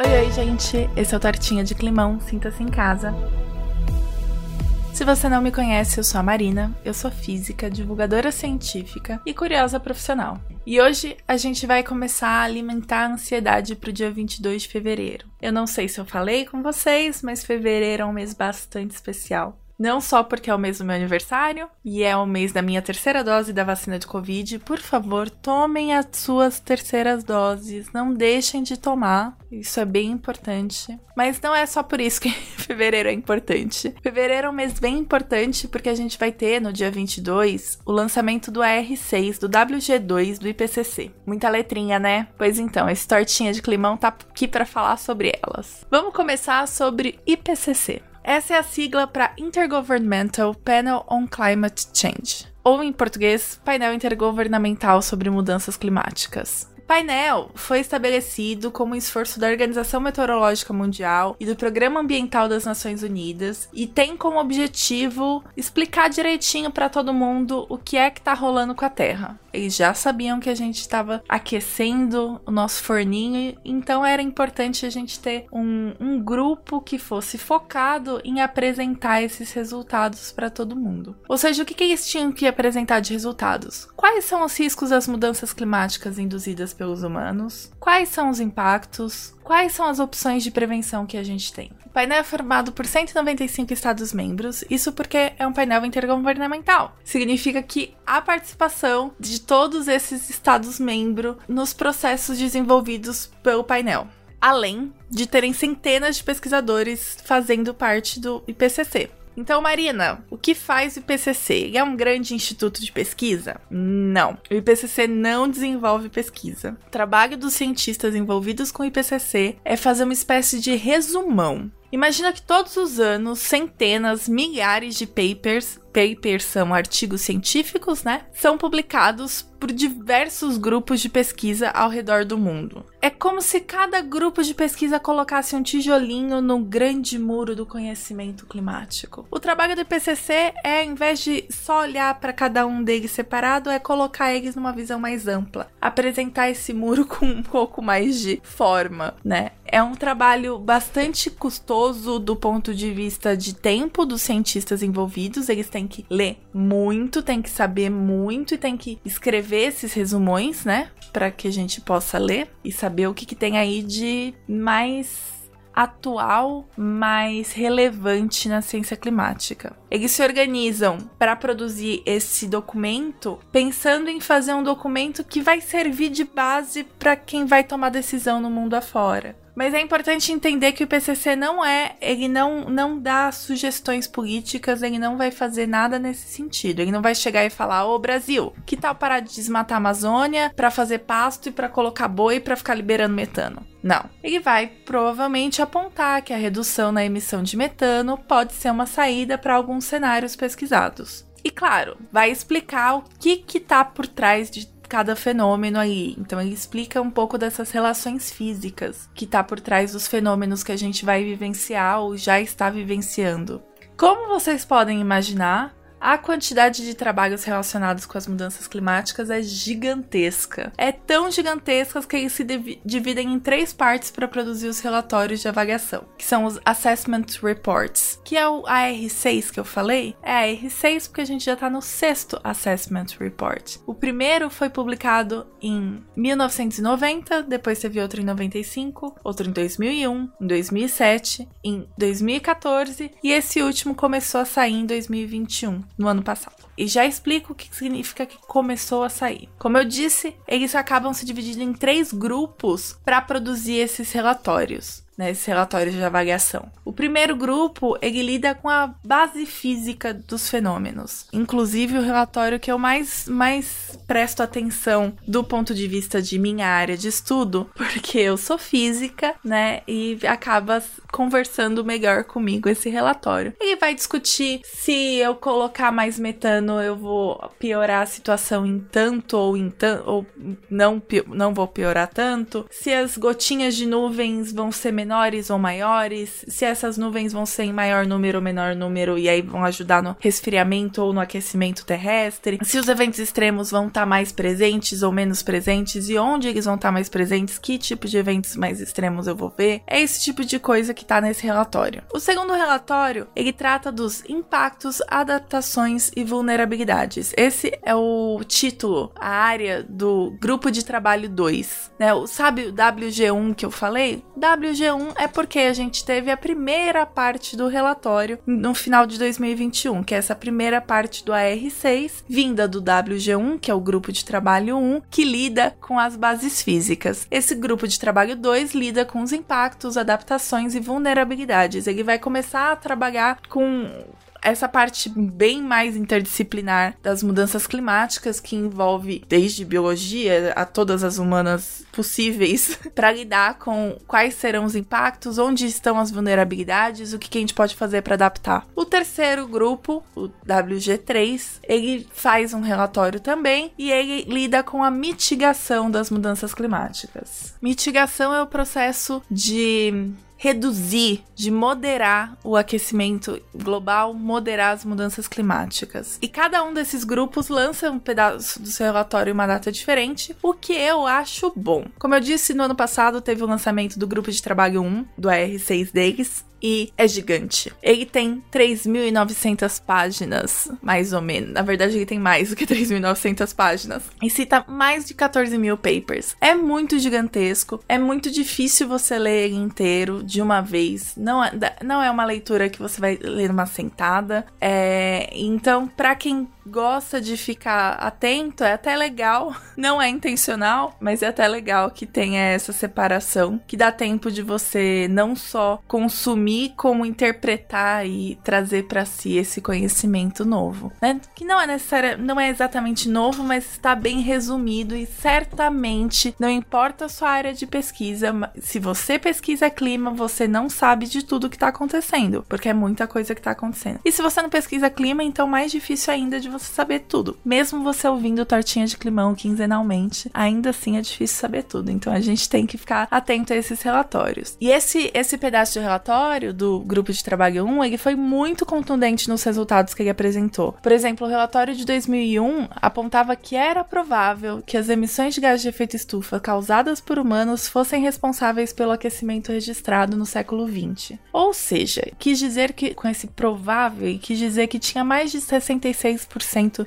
Oi, oi, gente. Esse é o Tortinha de Climão. Sinta-se em casa. Se você não me conhece, eu sou a Marina, eu sou física, divulgadora científica e curiosa profissional. E hoje a gente vai começar a alimentar a ansiedade para o dia 22 de fevereiro. Eu não sei se eu falei com vocês, mas fevereiro é um mês bastante especial. Não só porque é o mês do meu aniversário e é o mês da minha terceira dose da vacina de Covid. Por favor, tomem as suas terceiras doses. Não deixem de tomar. Isso é bem importante. Mas não é só por isso que fevereiro é importante. Fevereiro é um mês bem importante porque a gente vai ter no dia 22 o lançamento do AR6, do WG2 do IPCC. Muita letrinha, né? Pois então, esse tortinha de climão tá aqui para falar sobre elas. Vamos começar sobre IPCC. Essa é a sigla para Intergovernmental Panel on Climate Change, ou em português, Painel Intergovernamental sobre Mudanças Climáticas painel foi estabelecido como esforço da Organização Meteorológica Mundial e do Programa Ambiental das Nações Unidas e tem como objetivo explicar direitinho para todo mundo o que é que tá rolando com a Terra. Eles já sabiam que a gente estava aquecendo o nosso forninho, então era importante a gente ter um, um grupo que fosse focado em apresentar esses resultados para todo mundo. Ou seja, o que, que eles tinham que apresentar de resultados? Quais são os riscos das mudanças climáticas induzidas pelos humanos? Quais são os impactos? Quais são as opções de prevenção que a gente tem? Painel é formado por 195 Estados-membros, isso porque é um painel intergovernamental. Significa que há participação de todos esses Estados-membros nos processos desenvolvidos pelo painel além de terem centenas de pesquisadores fazendo parte do IPCC. Então, Marina, o que faz o IPCC? É um grande instituto de pesquisa? Não. O IPCC não desenvolve pesquisa. O trabalho dos cientistas envolvidos com o IPCC é fazer uma espécie de resumão Imagina que todos os anos, centenas, milhares de papers, papers são artigos científicos, né? São publicados por diversos grupos de pesquisa ao redor do mundo. É como se cada grupo de pesquisa colocasse um tijolinho no grande muro do conhecimento climático. O trabalho do IPCC é, em vez de só olhar para cada um deles separado, é colocar eles numa visão mais ampla, apresentar esse muro com um pouco mais de forma, né? É um trabalho bastante custoso do ponto de vista de tempo dos cientistas envolvidos. Eles têm que ler muito, têm que saber muito e têm que escrever esses resumões, né? Para que a gente possa ler e saber o que, que tem aí de mais atual, mais relevante na ciência climática. Eles se organizam para produzir esse documento pensando em fazer um documento que vai servir de base para quem vai tomar decisão no mundo afora. Mas é importante entender que o PCC não é, ele não, não dá sugestões políticas, ele não vai fazer nada nesse sentido. Ele não vai chegar e falar: "Ô Brasil, que tal parar de desmatar a Amazônia para fazer pasto e para colocar boi para ficar liberando metano?" Não. Ele vai provavelmente apontar que a redução na emissão de metano pode ser uma saída para alguns cenários pesquisados. E claro, vai explicar o que está por trás de cada fenômeno aí. Então ele explica um pouco dessas relações físicas que tá por trás dos fenômenos que a gente vai vivenciar ou já está vivenciando. Como vocês podem imaginar, a quantidade de trabalhos relacionados com as mudanças climáticas é gigantesca. É tão gigantesca que eles se dividem em três partes para produzir os relatórios de avaliação, que são os Assessment Reports, que é o AR6 que eu falei. É AR6 porque a gente já está no sexto Assessment Report. O primeiro foi publicado em 1990, depois teve outro em 95, outro em 2001, em 2007, em 2014 e esse último começou a sair em 2021 no ano passado. E já explico o que significa que começou a sair. Como eu disse, eles acabam se dividindo em três grupos para produzir esses relatórios esses relatórios de avaliação. O primeiro grupo, ele lida com a base física dos fenômenos. Inclusive, o relatório que eu mais, mais presto atenção do ponto de vista de minha área de estudo, porque eu sou física, né, e acaba conversando melhor comigo esse relatório. Ele vai discutir se eu colocar mais metano, eu vou piorar a situação em tanto ou em tanto, ou não, não vou piorar tanto, se as gotinhas de nuvens vão ser menores ou maiores, se essas nuvens vão ser em maior número ou menor número e aí vão ajudar no resfriamento ou no aquecimento terrestre, se os eventos extremos vão estar tá mais presentes ou menos presentes e onde eles vão estar tá mais presentes, que tipo de eventos mais extremos eu vou ver. É esse tipo de coisa que tá nesse relatório. O segundo relatório, ele trata dos impactos, adaptações e vulnerabilidades. Esse é o título, a área do grupo de trabalho 2, né? Sabe o WG1 que eu falei? WG1 é porque a gente teve a primeira parte do relatório no final de 2021, que é essa primeira parte do AR6, vinda do WG1, que é o grupo de trabalho 1, que lida com as bases físicas. Esse grupo de trabalho 2 lida com os impactos, adaptações e vulnerabilidades. Ele vai começar a trabalhar com essa parte bem mais interdisciplinar das mudanças climáticas que envolve desde biologia a todas as humanas possíveis para lidar com quais serão os impactos, onde estão as vulnerabilidades, o que, que a gente pode fazer para adaptar. O terceiro grupo, o WG3, ele faz um relatório também e ele lida com a mitigação das mudanças climáticas. Mitigação é o processo de reduzir, de moderar o aquecimento global, moderar as mudanças climáticas. E cada um desses grupos lança um pedaço do seu relatório em uma data diferente, o que eu acho bom. Como eu disse, no ano passado teve o lançamento do grupo de trabalho 1 do AR6 deles, e é gigante. Ele tem 3.900 páginas, mais ou menos. Na verdade, ele tem mais do que 3.900 páginas. E cita mais de 14 mil papers. É muito gigantesco. É muito difícil você ler ele inteiro de uma vez. Não é, não é uma leitura que você vai ler numa sentada. É, então, para quem gosta de ficar atento, é até legal. Não é intencional, mas é até legal que tenha essa separação, que dá tempo de você não só consumir, como interpretar e trazer para si esse conhecimento novo, né? Que não é necessário, não é exatamente novo, mas está bem resumido e certamente não importa a sua área de pesquisa, se você pesquisa clima, você não sabe de tudo que está acontecendo, porque é muita coisa que está acontecendo. E se você não pesquisa clima, então mais difícil ainda de você você saber tudo. Mesmo você ouvindo Tortinha de Climão quinzenalmente, ainda assim é difícil saber tudo. Então a gente tem que ficar atento a esses relatórios. E esse, esse pedaço de relatório do grupo de trabalho 1, ele foi muito contundente nos resultados que ele apresentou. Por exemplo, o relatório de 2001 apontava que era provável que as emissões de gás de efeito estufa causadas por humanos fossem responsáveis pelo aquecimento registrado no século 20. Ou seja, quis dizer que com esse provável, quis dizer que tinha mais de 66%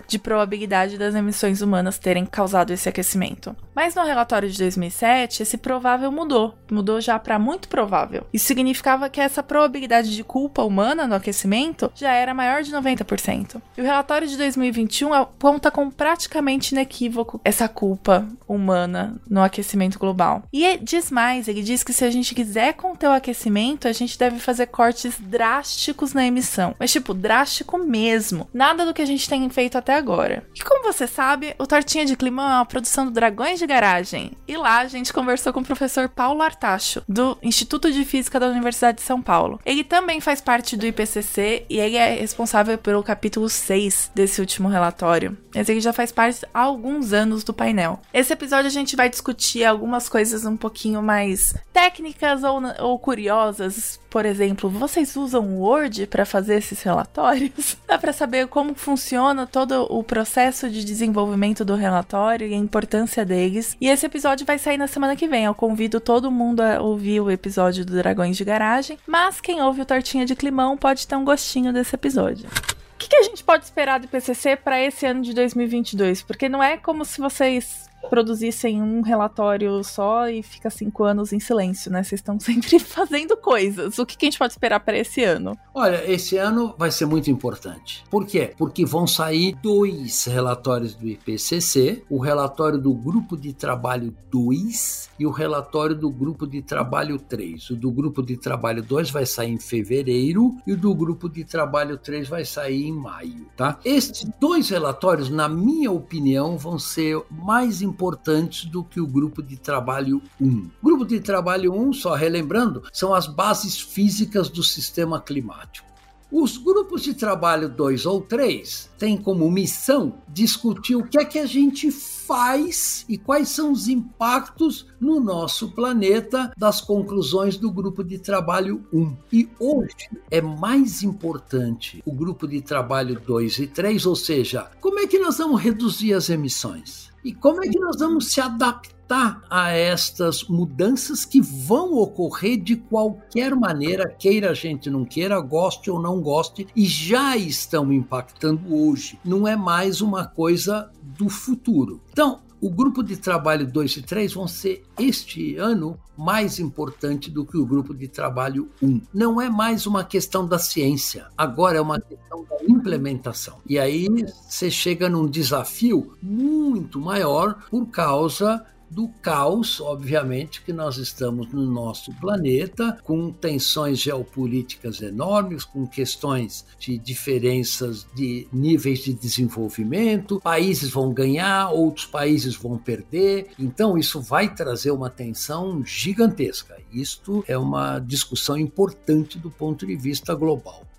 de probabilidade das emissões humanas terem causado esse aquecimento. Mas no relatório de 2007, esse provável mudou, mudou já para muito provável. Isso significava que essa probabilidade de culpa humana no aquecimento já era maior de 90%. E o relatório de 2021 aponta com praticamente inequívoco essa culpa humana no aquecimento global. E diz mais, ele diz que se a gente quiser conter o aquecimento, a gente deve fazer cortes drásticos na emissão. Mas tipo, drástico mesmo. Nada do que a gente tem feito até agora. E como você sabe, o Tortinha de Climão é uma produção do Dragões de Garagem. E lá a gente conversou com o professor Paulo Artacho, do Instituto de Física da Universidade de São Paulo. Ele também faz parte do IPCC e ele é responsável pelo capítulo 6 desse último relatório. Mas ele já faz parte há alguns anos do painel. Esse episódio a gente vai discutir algumas coisas um pouquinho mais técnicas ou, ou curiosas. Por exemplo, vocês usam Word para fazer esses relatórios? Dá para saber como funciona todo o processo de desenvolvimento do relatório e a importância deles. E esse episódio vai sair na semana que vem. Eu convido todo mundo a ouvir o episódio do Dragões de Garagem, mas quem ouve o Tortinha de Climão pode ter um gostinho desse episódio. O que, que a gente pode esperar do PCC para esse ano de 2022? Porque não é como se vocês produzissem um relatório só e fica cinco anos em silêncio, né? Vocês estão sempre fazendo coisas. O que, que a gente pode esperar para esse ano? Olha, esse ano vai ser muito importante. Por quê? Porque vão sair dois relatórios do IPCC: o relatório do Grupo de Trabalho 2 e o relatório do Grupo de Trabalho 3. O do Grupo de Trabalho 2 vai sair em fevereiro e o do Grupo de Trabalho 3 vai sair em maio, tá? Estes dois relatórios, na minha opinião, vão ser mais importantes importantes do que o grupo de trabalho 1. O grupo de trabalho 1, só relembrando, são as bases físicas do sistema climático. Os grupos de trabalho 2 ou 3 têm como missão discutir o que é que a gente faz e quais são os impactos no nosso planeta das conclusões do grupo de trabalho 1. E hoje é mais importante o grupo de trabalho 2 e 3, ou seja, como é que nós vamos reduzir as emissões? E como é que nós vamos se adaptar a estas mudanças que vão ocorrer de qualquer maneira, queira a gente não queira, goste ou não goste, e já estão impactando hoje. Não é mais uma coisa do futuro. Então, o grupo de trabalho 2 e 3 vão ser este ano mais importante do que o grupo de trabalho 1. Não é mais uma questão da ciência, agora é uma questão da implementação. E aí você chega num desafio muito maior por causa do caos, obviamente, que nós estamos no nosso planeta, com tensões geopolíticas enormes, com questões de diferenças de níveis de desenvolvimento, países vão ganhar, outros países vão perder, então isso vai trazer uma tensão gigantesca. Isto é uma discussão importante do ponto de vista global.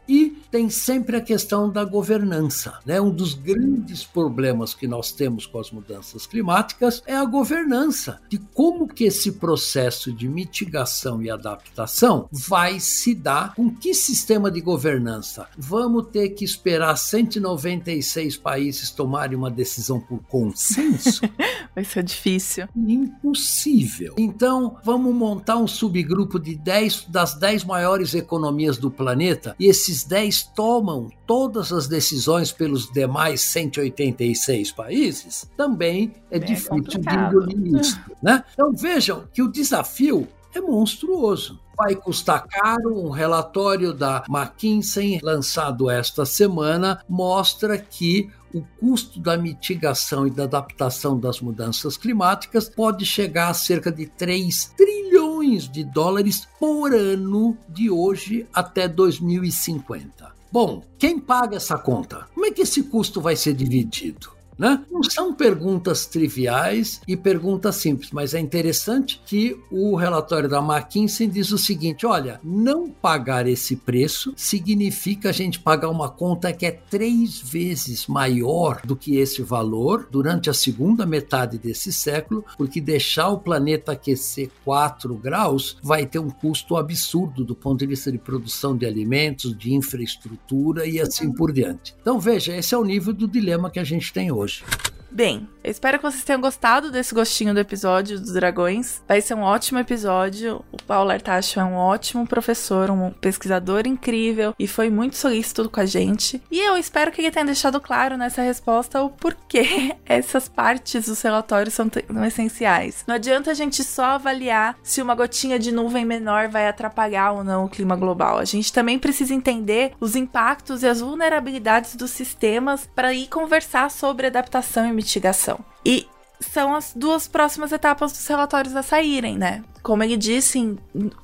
Tem sempre a questão da governança. Né? Um dos grandes problemas que nós temos com as mudanças climáticas é a governança, de como que esse processo de mitigação e adaptação vai se dar, com que sistema de governança. Vamos ter que esperar 196 países tomarem uma decisão por consenso? vai ser difícil. Impossível. Então, vamos montar um subgrupo de 10 das 10 maiores economias do planeta e esse esses 10 tomam todas as decisões pelos demais 186 países, também é, é difícil de engolir isso. Né? Então vejam que o desafio é monstruoso. Vai custar caro. Um relatório da McKinsey, lançado esta semana, mostra que o custo da mitigação e da adaptação das mudanças climáticas pode chegar a cerca de 3 trilhões de dólares por ano de hoje até 2050. Bom, quem paga essa conta? Como é que esse custo vai ser dividido? Né? Não são perguntas triviais e perguntas simples, mas é interessante que o relatório da McKinsey diz o seguinte: olha, não pagar esse preço significa a gente pagar uma conta que é três vezes maior do que esse valor durante a segunda metade desse século, porque deixar o planeta aquecer 4 graus vai ter um custo absurdo do ponto de vista de produção de alimentos, de infraestrutura e assim por diante. Então, veja, esse é o nível do dilema que a gente tem hoje hoje. Bem, eu espero que vocês tenham gostado desse gostinho do episódio dos dragões. Vai ser um ótimo episódio. O Paulo Artacho é um ótimo professor, um pesquisador incrível e foi muito solícito com a gente. E eu espero que ele tenha deixado claro nessa resposta o porquê essas partes dos relatórios são essenciais. Não adianta a gente só avaliar se uma gotinha de nuvem menor vai atrapalhar ou não o clima global. A gente também precisa entender os impactos e as vulnerabilidades dos sistemas para ir conversar sobre adaptação e mitigação. E são as duas próximas etapas dos relatórios a saírem, né? Como ele disse,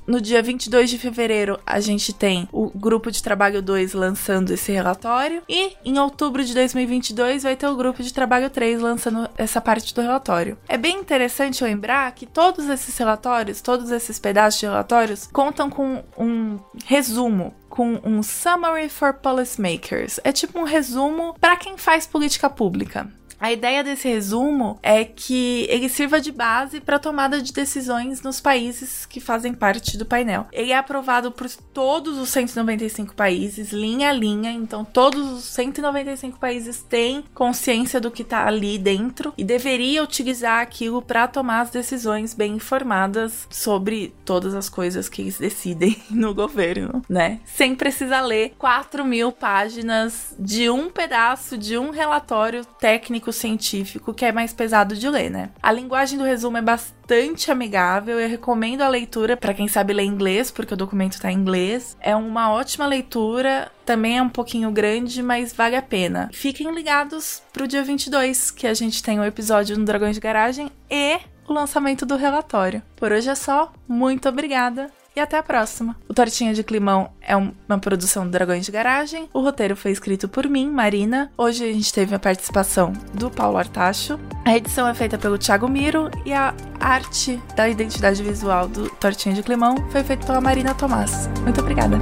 no dia 22 de fevereiro a gente tem o grupo de trabalho 2 lançando esse relatório e em outubro de 2022 vai ter o grupo de trabalho 3 lançando essa parte do relatório. É bem interessante lembrar que todos esses relatórios, todos esses pedaços de relatórios contam com um resumo com um Summary for Policymakers. É tipo um resumo para quem faz política pública. A ideia desse resumo é que ele sirva de base para a tomada de decisões nos países que fazem parte do painel. Ele é aprovado por todos os 195 países, linha a linha, então todos os 195 países têm consciência do que está ali dentro e deveria utilizar aquilo para tomar as decisões bem informadas sobre todas as coisas que eles decidem no governo, né? Sem precisar ler 4 mil páginas de um pedaço de um relatório técnico científico que é mais pesado de ler, né? A linguagem do resumo é bastante amigável, eu recomendo a leitura para quem sabe ler inglês, porque o documento está em inglês. É uma ótima leitura, também é um pouquinho grande, mas vale a pena. Fiquem ligados pro dia 22, que a gente tem o um episódio no Dragões de Garagem e o lançamento do relatório. Por hoje é só, muito obrigada e até a próxima. O Tortinha de Climão é uma produção do Dragões de Garagem. O roteiro foi escrito por mim, Marina. Hoje a gente teve a participação do Paulo Artacho. A edição é feita pelo Thiago Miro e a arte da identidade visual do Tortinha de Climão foi feita pela Marina Tomás. Muito obrigada.